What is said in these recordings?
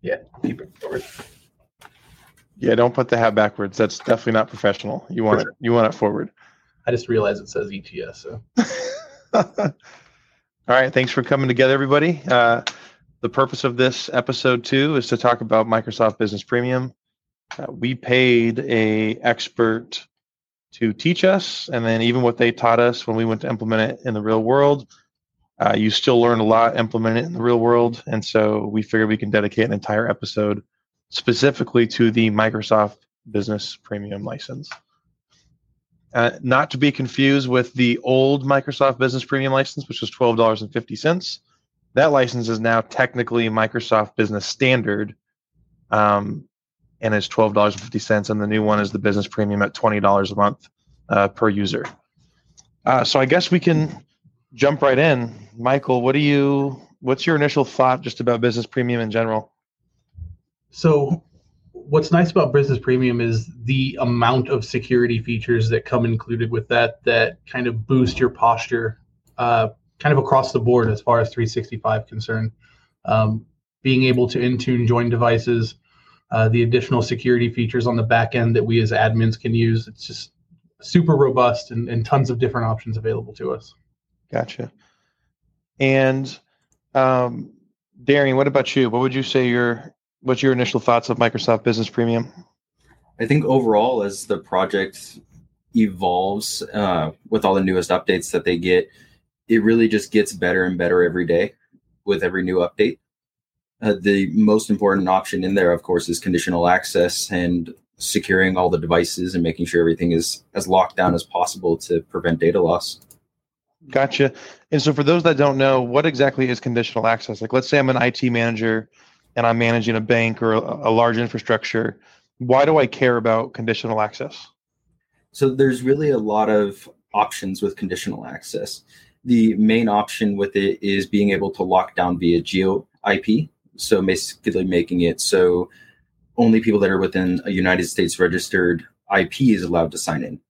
Yeah, keep it forward. Yeah, don't put the hat backwards. That's definitely not professional. You want For it. You want it forward. I just realized it says ETS. So All right. Thanks for coming together, everybody. Uh, the purpose of this episode two is to talk about Microsoft Business Premium. Uh, we paid a expert to teach us, and then even what they taught us when we went to implement it in the real world, uh, you still learn a lot implement it in the real world. And so we figured we can dedicate an entire episode specifically to the Microsoft Business Premium license. Uh, not to be confused with the old Microsoft Business Premium license, which was twelve dollars and fifty cents. That license is now technically Microsoft Business Standard, um, and is twelve dollars and the new one is the Business Premium at twenty dollars a month uh, per user. Uh, so I guess we can jump right in. Michael, what do you? What's your initial thought just about Business Premium in general? So, what's nice about Business Premium is the amount of security features that come included with that that kind of boost your posture, uh, kind of across the board as far as 365 concerned. Um, being able to Intune join devices, uh, the additional security features on the back end that we as admins can use. It's just super robust and, and tons of different options available to us. Gotcha. And um, Darian, what about you? What would you say your what's your initial thoughts of Microsoft Business Premium? I think overall, as the project evolves uh, with all the newest updates that they get, it really just gets better and better every day with every new update. Uh, the most important option in there, of course, is conditional access and securing all the devices and making sure everything is as locked down as possible to prevent data loss. Gotcha. And so, for those that don't know, what exactly is conditional access? Like, let's say I'm an IT manager and I'm managing a bank or a, a large infrastructure. Why do I care about conditional access? So there's really a lot of options with conditional access. The main option with it is being able to lock down via geo IP. So basically making it so only people that are within a United States registered IP is allowed to sign in.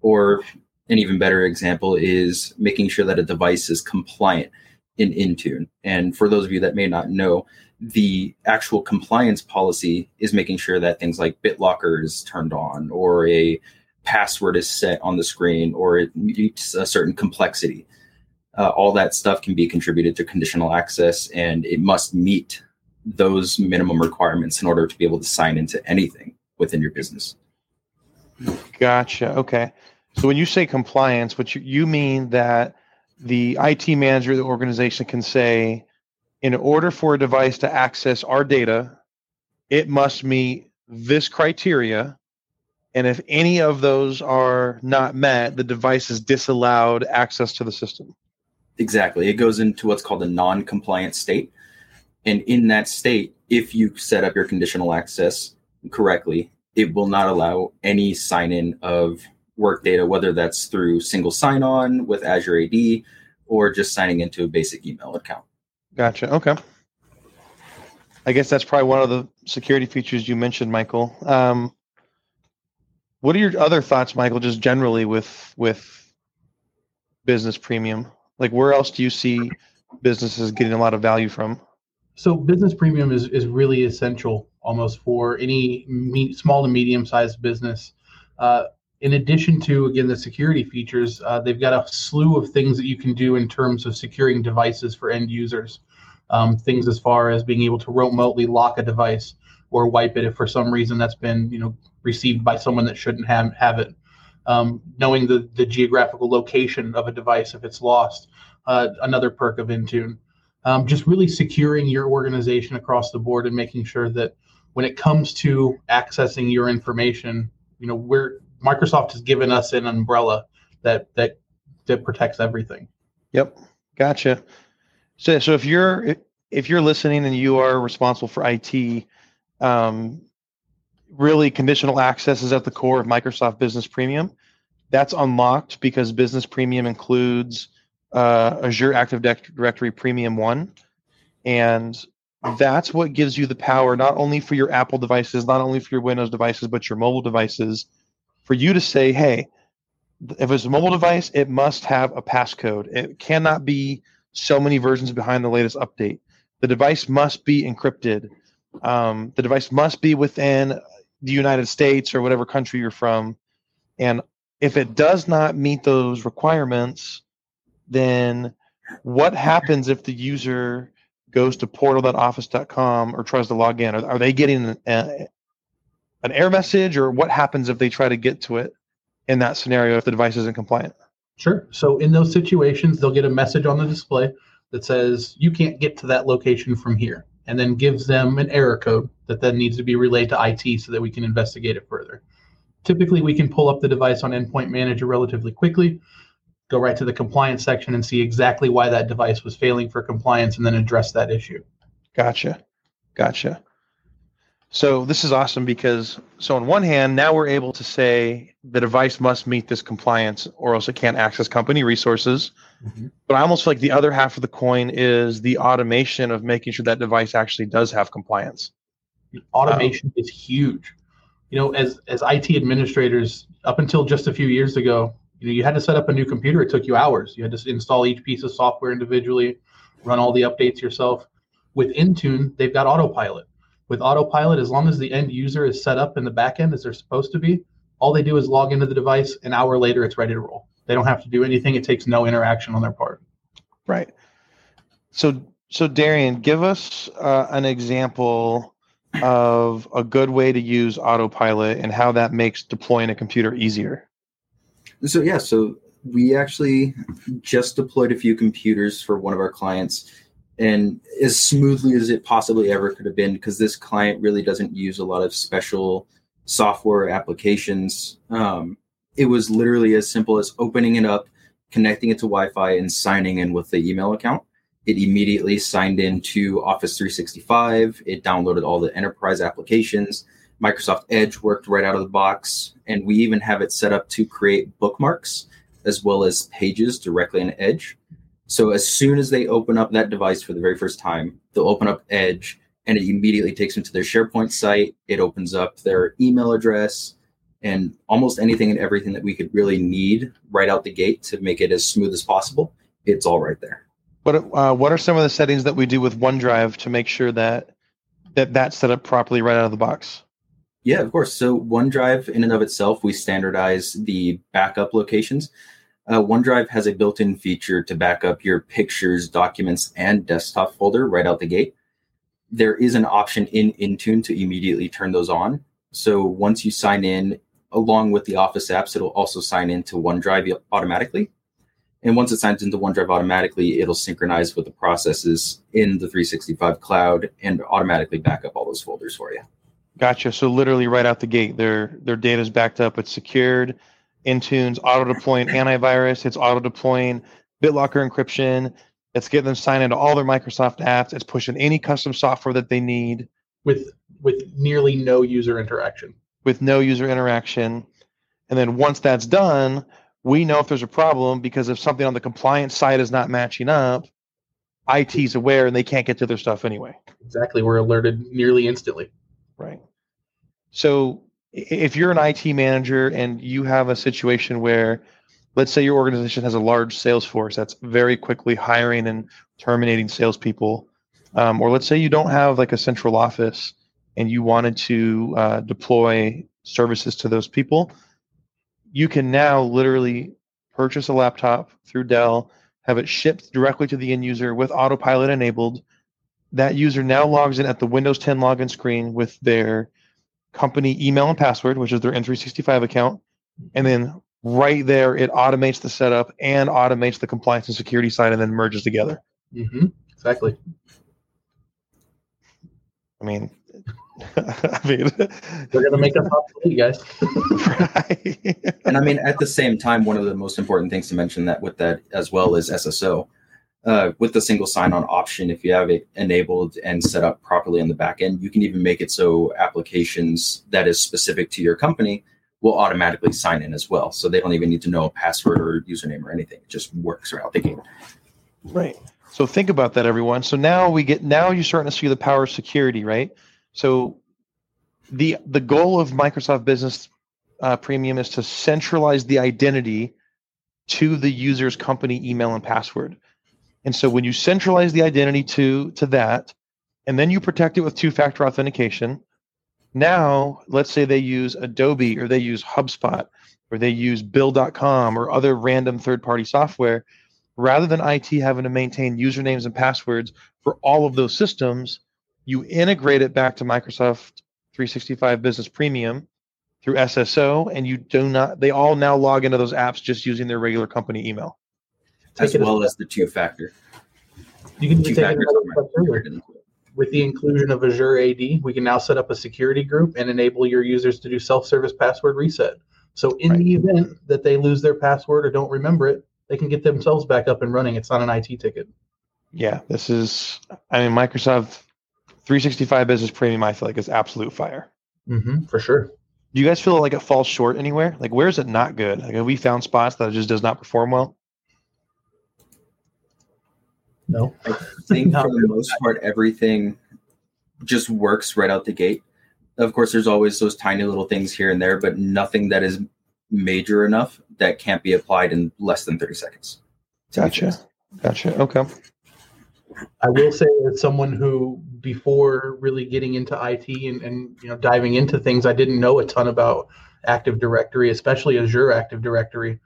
Or an even better example is making sure that a device is compliant in Intune. And for those of you that may not know, the actual compliance policy is making sure that things like BitLocker is turned on or a password is set on the screen or it meets a certain complexity. Uh, all that stuff can be contributed to conditional access and it must meet those minimum requirements in order to be able to sign into anything within your business. Gotcha. Okay. So when you say compliance, what you, you mean that the IT manager of the organization can say, in order for a device to access our data, it must meet this criteria. And if any of those are not met, the device is disallowed access to the system. Exactly. It goes into what's called a non compliant state. And in that state, if you set up your conditional access correctly, it will not allow any sign in of work data, whether that's through single sign on with Azure AD or just signing into a basic email account. Gotcha. Okay. I guess that's probably one of the security features you mentioned, Michael. Um, what are your other thoughts, Michael, just generally with with business premium? Like, where else do you see businesses getting a lot of value from? So business premium is, is really essential almost for any me- small to medium sized business. Uh, in addition to again the security features, uh, they've got a slew of things that you can do in terms of securing devices for end users. Um, things as far as being able to remotely lock a device or wipe it if for some reason that's been you know received by someone that shouldn't have have it. Um, knowing the the geographical location of a device if it's lost, uh, another perk of Intune. Um, just really securing your organization across the board and making sure that when it comes to accessing your information, you know, we're Microsoft has given us an umbrella that that that protects everything. Yep, gotcha. So, so if you're if you're listening and you are responsible for IT, um, really conditional access is at the core of Microsoft Business Premium. That's unlocked because Business Premium includes uh, Azure Active Directory Premium One, and that's what gives you the power not only for your Apple devices, not only for your Windows devices, but your mobile devices, for you to say, hey, if it's a mobile device, it must have a passcode. It cannot be so many versions behind the latest update. The device must be encrypted. um, the device must be within the United States or whatever country you're from. And if it does not meet those requirements, then what happens if the user goes to portal.office.com or tries to log in? Are, are they getting an, an error message or what happens if they try to get to it in that scenario if the device isn't compliant? Sure. So in those situations, they'll get a message on the display that says you can't get to that location from here, and then gives them an error code that then needs to be relayed to IT so that we can investigate it further. Typically, we can pull up the device on Endpoint Manager relatively quickly, go right to the compliance section and see exactly why that device was failing for compliance and then address that issue. Gotcha. Gotcha. So this is awesome because so on one hand, now we're able to say the device must meet this compliance or else it can't access company resources. Mm-hmm. But I almost feel like the other half of the coin is the automation of making sure that device actually does have compliance. Automation um, is huge. You know, as as IT administrators, up until just a few years ago, you know, you had to set up a new computer. It took you hours. You had to install each piece of software individually, run all the updates yourself. With Intune, they've got autopilot with autopilot, as long as the end user is set up in the backend as they're supposed to be, all they do is log into the device. An hour later, it's ready to roll. They don't have to do anything. It takes no interaction on their part. Right. So, so Darian, give us uh, an example of a good way to use autopilot and how that makes deploying a computer easier. So yeah, so we actually just deployed a few computers for one of our clients and as smoothly as it possibly ever could have been because this client really doesn't use a lot of special software applications. Um, it was literally as simple as opening it up connecting it to wi-fi and signing in with the email account. It immediately signed into office 365 it downloaded all the enterprise applications. Microsoft edge worked right out of the box and we even have it set up to create bookmarks as well as pages directly in edge so as soon as they open up that device for the very first time, they'll open up Edge and it immediately takes them to their SharePoint site. It opens up their email address and almost anything and everything that we could really need right out the gate to make it as smooth as possible. It's all right there. What uh, what are some of the settings that we do with OneDrive to make sure that that that's set up properly right out of the box? Yeah, of course. So OneDrive, in and of itself, we standardize the backup locations. Uh, OneDrive has a built-in feature to back up your pictures, documents, and desktop folder right out the gate. There is an option in Intune to immediately turn those on. So once you sign in, along with the Office apps, it'll also sign into OneDrive automatically. And once it signs into OneDrive automatically, it'll synchronize with the processes in the 365 cloud and automatically back up all those folders for you. Gotcha. So literally right out the gate, their their data is backed up, it's secured Intune's auto deploying antivirus. It's auto deploying BitLocker encryption. It's getting them signed into all their Microsoft apps. It's pushing any custom software that they need with with nearly no user interaction. With no user interaction, and then once that's done, we know if there's a problem because if something on the compliance side is not matching up, IT's aware and they can't get to their stuff anyway. Exactly, we're alerted nearly instantly. Right. So if you're an IT manager and you have a situation where, let's say your organization has a large sales force that's very quickly hiring and terminating salespeople, um, or let's say you don't have like a central office and you wanted to uh, deploy services to those people, you can now literally purchase a laptop through Dell, have it shipped directly to the end user with autopilot enabled. That user now logs in at the Windows 10 login screen with their company email and password, which is their M365 account. And then right there, it automates the setup and automates the compliance and security side and then merges together. Mm-hmm. Exactly. I mean, I mean, they're going to make us obsolete, guys. right. and I mean, at the same time, one of the most important things to mention that with that as well is SSO uh, with the single sign-on option, if you have it enabled and set up properly on the back end, you can even make it so applications that is specific to your company will automatically sign in as well. So they don't even need to know a password or username or anything. It just works right out the gate. Right. So think about that, everyone. So now we get now you're starting to see the power of security, right? So the the goal of Microsoft Business uh, Premium is to centralize the identity to the user's company email and password. And so when you centralize the identity to to that, and then you protect it with two-factor authentication. Now, let's say they use Adobe or they use HubSpot or they use Bill.com or other random third-party software. Rather than IT having to maintain usernames and passwords for all of those systems, you integrate it back to Microsoft 365 Business Premium through SSO, and you do not. They all now log into those apps just using their regular company email, as well as the two factor. You can take it another. With the inclusion of Azure AD, we can now set up a security group and enable your users to do self-service password reset. So in right. the event that they lose their password or don't remember it, they can get themselves back up and running. It's not an IT ticket. Yeah, this is. I mean, Microsoft 365 Business Premium. I feel like is absolute fire. Mm-hmm, for sure. Do you guys feel like it falls short anywhere? Like, where is it not good? Like, have we found spots that it just does not perform well? No. I think for the most part, everything just works right out the gate. Of course, there's always those tiny little things here and there, but nothing that is major enough that can't be applied in less than 30 seconds. Gotcha. Gotcha. Okay. I will say as someone who before really getting into IT and, and you know diving into things, I didn't know a ton about Active Directory, especially Azure Active Directory.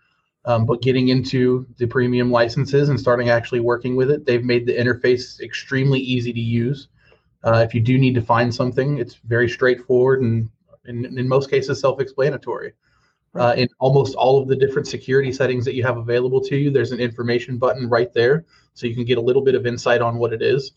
Um, but getting into the premium licenses and starting actually working with it, they've made the interface extremely easy to use. Uh, if you do need to find something, it's very straightforward and in, in most cases self-explanatory. Uh, in almost all of the different security settings that you have available to you, there's an information button right there, so you can get a little bit of insight on what it is.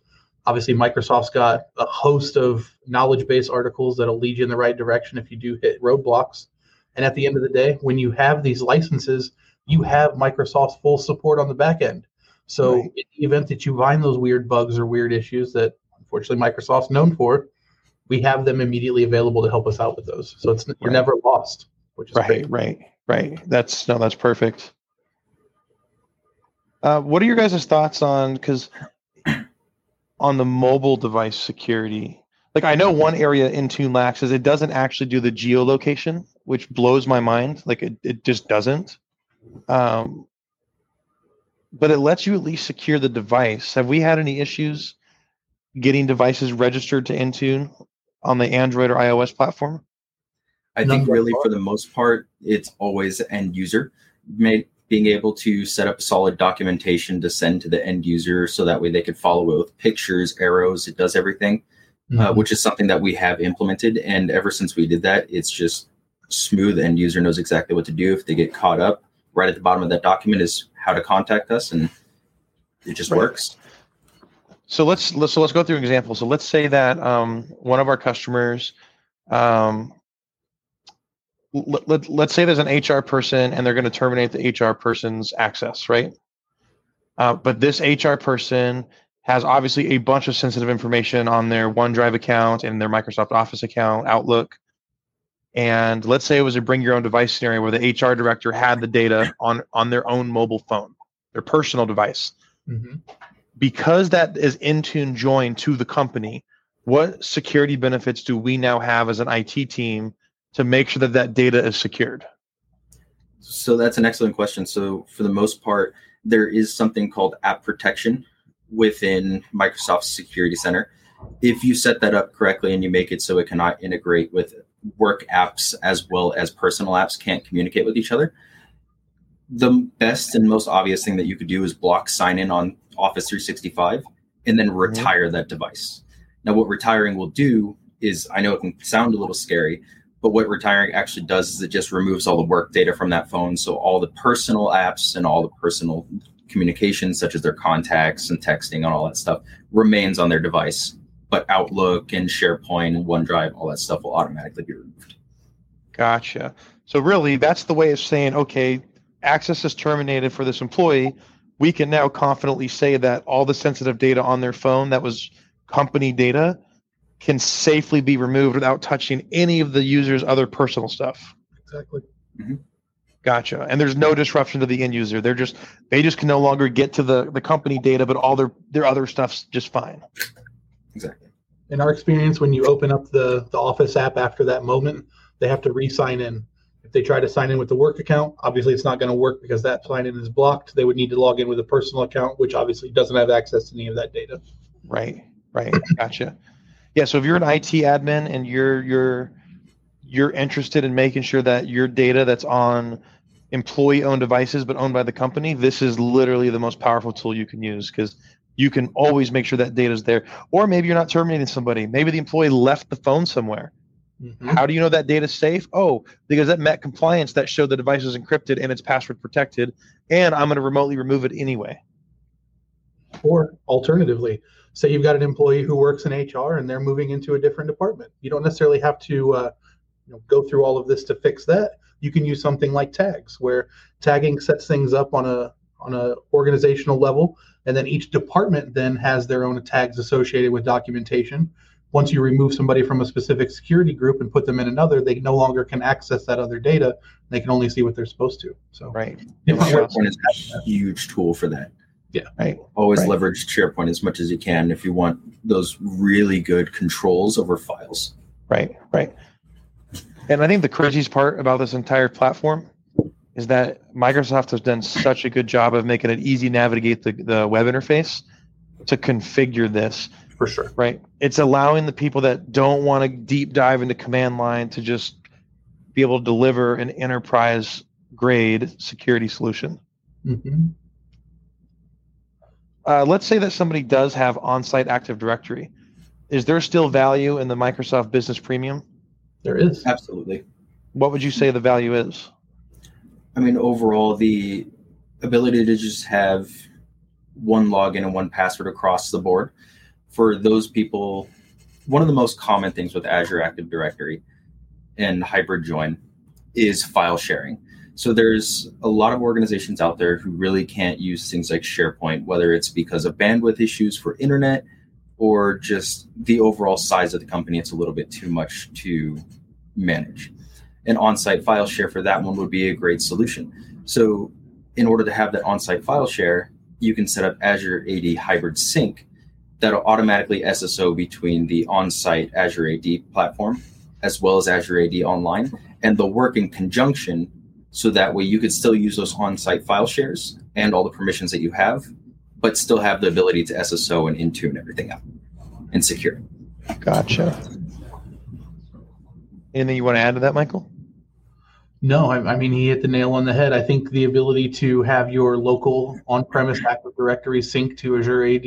Obviously, Microsoft's got a host of knowledge base articles that'll lead you in the right direction if you do hit roadblocks. And at the end of the day, when you have these licenses, you have Microsoft's full support on the back end. So, right. in the event that you find those weird bugs or weird issues that unfortunately Microsoft's known for, we have them immediately available to help us out with those. So it's you're right. never lost, which is right, great. right, right. That's no, that's perfect. Uh, what are your guys' thoughts on because on the mobile device security? Like I know one area Intune lacks is it doesn't actually do the geolocation, which blows my mind. Like it, it just doesn't. Um, but it lets you at least secure the device. Have we had any issues getting devices registered to Intune on the Android or iOS platform? I think really for the most part, it's always end user. Made, being able to set up solid documentation to send to the end user so that way they could follow it with pictures, arrows, it does everything, uh, mm-hmm. uh, which is something that we have implemented. And ever since we did that, it's just smooth. End user knows exactly what to do if they get caught up right at the bottom of that document is how to contact us, and it just right. works. So let's let's so let's go through an example. So let's say that um, one of our customers, um, let, let, let's say there's an HR person and they're going to terminate the HR person's access, right? Uh, but this HR person has obviously a bunch of sensitive information on their OneDrive account and their Microsoft Office account, Outlook, and let's say it was a bring your own device scenario where the HR director had the data on on their own mobile phone, their personal device. Mm-hmm. Because that is Intune joined to the company, what security benefits do we now have as an IT team to make sure that that data is secured? So that's an excellent question. So for the most part, there is something called app protection within Microsoft Security Center. If you set that up correctly and you make it so it cannot integrate with work apps as well as personal apps can't communicate with each other. The best and most obvious thing that you could do is block sign in on Office 365 and then mm-hmm. retire mm-hmm. that device. Now, what retiring will do is I know it can sound a little scary, but what retiring actually does is it just removes all the work data from that phone. So all the personal apps and all the personal communications, such as their contacts and texting and all that stuff, remains on their device but Outlook and SharePoint and OneDrive, all that stuff will automatically be removed. Gotcha. So really, that's the way of saying, okay, access is terminated for this employee. We can now confidently say that all the sensitive data on their phone that was company data can safely be removed without touching any of the user's other personal stuff. Exactly. Mm-hmm. Gotcha. And there's no disruption to the end user. They're just they just can no longer get to the the company data, but all their their other stuff's just fine. Exactly. In our experience, when you open up the, the Office app after that moment, they have to re sign in. If they try to sign in with the work account, obviously it's not going to work because that sign in is blocked. They would need to log in with a personal account, which obviously doesn't have access to any of that data. Right. Right. Gotcha. Yeah. So if you're an IT admin and you're you're you're interested in making sure that your data that's on employee owned devices but owned by the company, this is literally the most powerful tool you can use because you can always make sure that data is there. Or maybe you're not terminating somebody. Maybe the employee left the phone somewhere. Mm-hmm. How do you know that data is safe? Oh, because that met compliance that showed the device is encrypted and it's password protected, and I'm going to remotely remove it anyway. Or alternatively, say you've got an employee who works in HR and they're moving into a different department. You don't necessarily have to uh, you know, go through all of this to fix that. You can use something like tags, where tagging sets things up on a on a organizational level, and then each department then has their own tags associated with documentation. Once you remove somebody from a specific security group and put them in another, they no longer can access that other data. They can only see what they're supposed to. So right, SharePoint is a huge tool for that. Yeah, right. Always right. leverage SharePoint as much as you can if you want those really good controls over files. Right, right. And I think the craziest part about this entire platform is that Microsoft has done such a good job of making it easy to navigate the, the web interface to configure this. For sure. Right. It's allowing the people that don't want to deep dive into command line to just be able to deliver an enterprise grade security solution. Mm-hmm. Uh, let's say that somebody does have on site Active Directory. Is there still value in the Microsoft Business Premium? There is. Absolutely. What would you say the value is? I mean, overall, the ability to just have one login and one password across the board for those people, one of the most common things with Azure Active Directory and hybrid join is file sharing. So there's a lot of organizations out there who really can't use things like SharePoint, whether it's because of bandwidth issues for internet or just the overall size of the company. It's a little bit too much to manage an on-site file share for that one would be a great solution. So in order to have that on-site file share, you can set up Azure AD Hybrid Sync that'll automatically SSO between the on-site Azure AD platform as well as Azure AD Online, and they'll work in conjunction so that way you could still use those on-site file shares and all the permissions that you have, but still have the ability to SSO and Intune everything up and secure. Gotcha. Anything you want to add to that, Michael? No, I, I, mean he hit the nail on the head. I think the ability to have your local on-premise Active Directory sync to Azure AD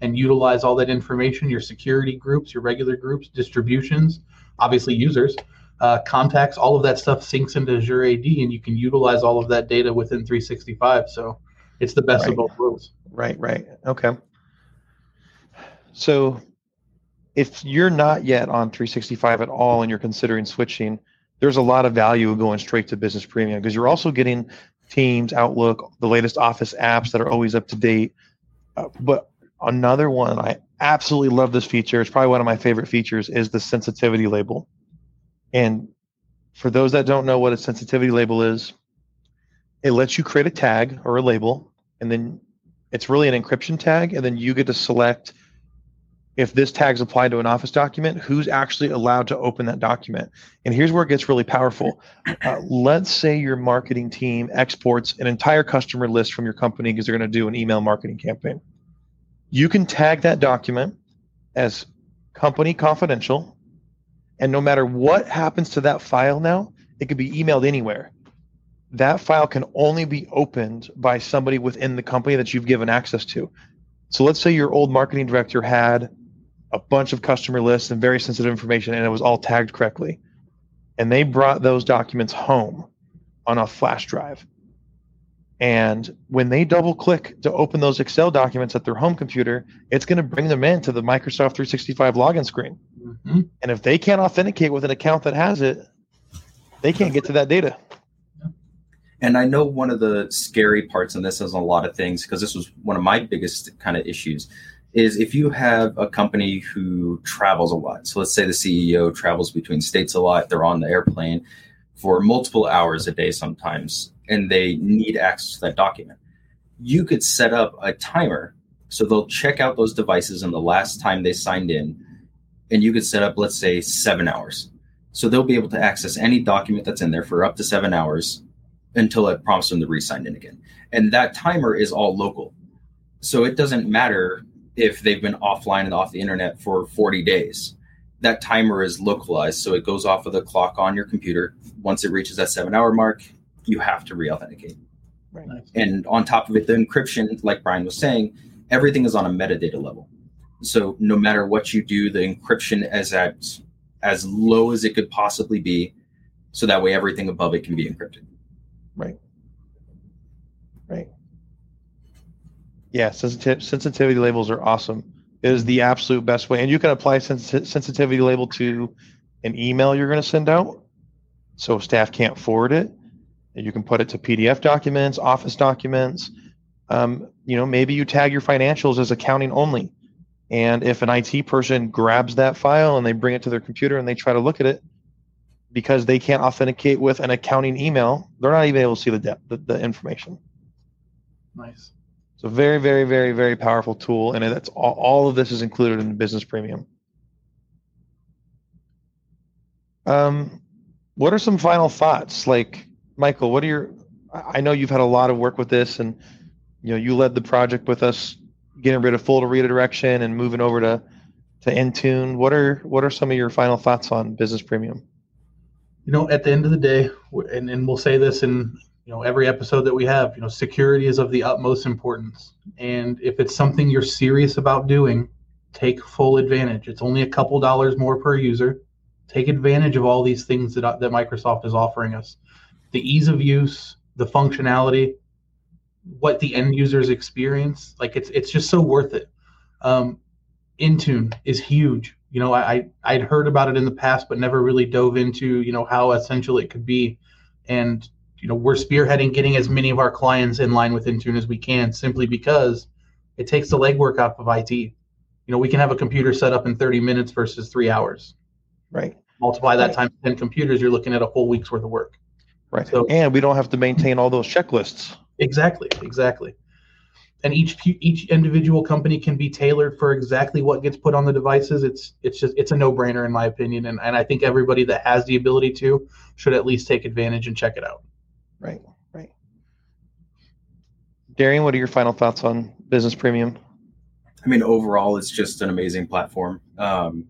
and utilize all that information, your security groups, your regular groups, distributions, obviously users, uh, contacts, all of that stuff syncs into Azure AD, and you can utilize all of that data within 365. So it's the best right. of both worlds. Right, right. Okay. So if you're not yet on 365 at all and you're considering switching, there's a lot of value going straight to business premium because you're also getting Teams, Outlook, the latest Office apps that are always up to date. Uh, but another one, I absolutely love this feature. It's probably one of my favorite features is the sensitivity label. And for those that don't know what a sensitivity label is, it lets you create a tag or a label, and then it's really an encryption tag, and then you get to select if this tag's applied to an office document, who's actually allowed to open that document? And here's where it gets really powerful. Uh, let's say your marketing team exports an entire customer list from your company because they're going to do an email marketing campaign. You can tag that document as company confidential, and no matter what happens to that file now, it could be emailed anywhere. That file can only be opened by somebody within the company that you've given access to. So let's say your old marketing director had a bunch of customer lists and very sensitive information, and it was all tagged correctly. And they brought those documents home on a flash drive. And when they double click to open those Excel documents at their home computer, it's going to bring them into the Microsoft 365 login screen. Mm-hmm. And if they can't authenticate with an account that has it, they can't get to that data. And I know one of the scary parts in this is a lot of things because this was one of my biggest kind of issues is if you have a company who travels a lot. So let's say the CEO travels between states a lot, they're on the airplane for multiple hours a day sometimes, and they need access to that document. You could set up a timer so they'll check out those devices in the last time they signed in, and you could set up, let's say, seven hours. So they'll be able to access any document that's in there for up to seven hours until it prompts them to re sign in again. And that timer is all local. So it doesn't matter if they've been offline and off the internet for 40 days. That timer is localized, so it goes off of the clock on your computer. Once it reaches that seven hour mark, you have to re authenticate. Right. And on top of it, the encryption, like Brian was saying, everything is on a metadata level. So no matter what you do, the encryption is at as low as it could possibly be, so that way everything above it can be encrypted. Right. Right. Yeah, sensitivity sensitivity labels are awesome. It is the absolute best way, and you can apply sens- sensitivity label to an email you're going to send out, so staff can't forward it. You can put it to PDF documents, Office documents. Um, you know, maybe you tag your financials as accounting only, and if an IT person grabs that file and they bring it to their computer and they try to look at it, because they can't authenticate with an accounting email, they're not even able to see the depth, the, the information. Nice. So very, very, very, very powerful tool, and that's all, all of this is included in the business premium. Um, what are some final thoughts? Like, Michael, what are your? I know you've had a lot of work with this, and you know you led the project with us, getting rid of folder redirection and moving over to to Intune. What are what are some of your final thoughts on business premium? You know, at the end of the day, and, and we'll say this in you know every episode that we have, you know, security is of the utmost importance. And if it's something you're serious about doing, take full advantage. It's only a couple dollars more per user. Take advantage of all these things that that Microsoft is offering us. The ease of use, the functionality, what the end users experience, like it's it's just so worth it. Um, Intune is huge. You know, I I'd heard about it in the past, but never really dove into you know how essential it could be. And you know, we're spearheading getting as many of our clients in line with Intune as we can, simply because it takes the legwork off of IT. You know, we can have a computer set up in 30 minutes versus three hours. Right. Multiply that Right. times 10 computers, you're looking at a whole week's worth of work. Right. So- and we don't have to maintain all those checklists. Exactly, exactly. And each each individual company can be tailored for exactly what gets put on the devices. It's it's just it's a no brainer in my opinion, and and I think everybody that has the ability to should at least take advantage and check it out. Right. Right. Darian, what are your final thoughts on business premium? I mean, overall, it's just an amazing platform. Um,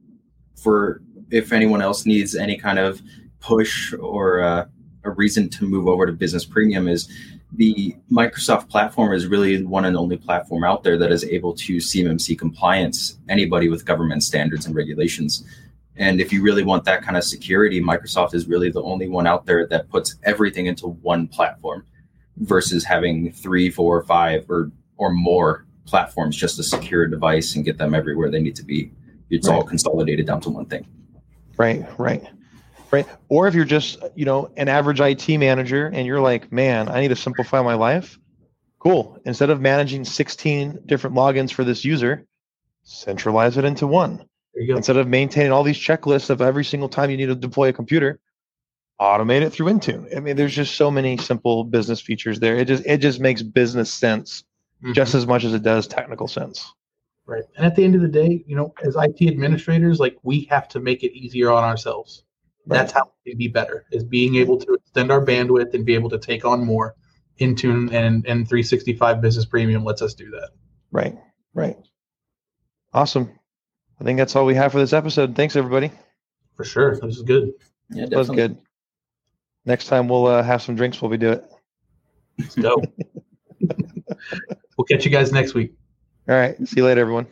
for if anyone else needs any kind of push or uh, a reason to move over to Business Premium, is the Microsoft platform is really the one and only platform out there that is able to CMMC compliance anybody with government standards and regulations. And if you really want that kind of security, Microsoft is really the only one out there that puts everything into one platform versus having three, four, five, or or more platforms just to secure a device and get them everywhere they need to be. It's all consolidated down to one thing. Right, right, right. Or if you're just, you know, an average IT manager and you're like, man, I need to simplify my life. Cool. Instead of managing 16 different logins for this user, centralize it into one. There you go. Instead of maintaining all these checklists of every single time you need to deploy a computer, automate it through Intune. I mean, there's just so many simple business features there. It just it just makes business sense Mhm. just as much as it does technical sense. Right. And at the end of the day, you know, as IT administrators, like we have to make it easier on ourselves. That's how we be better is being able to extend our bandwidth and be able to take on more. Intune and and 365 Business Premium lets us do that. Right, right. Awesome. I think that's all we have for this episode. Thanks, everybody. For sure. This is good. Yeah, That was good. Next time we'll uh, have some drinks while we do it. Let's go. we'll catch you guys next week. All right. See you later, everyone.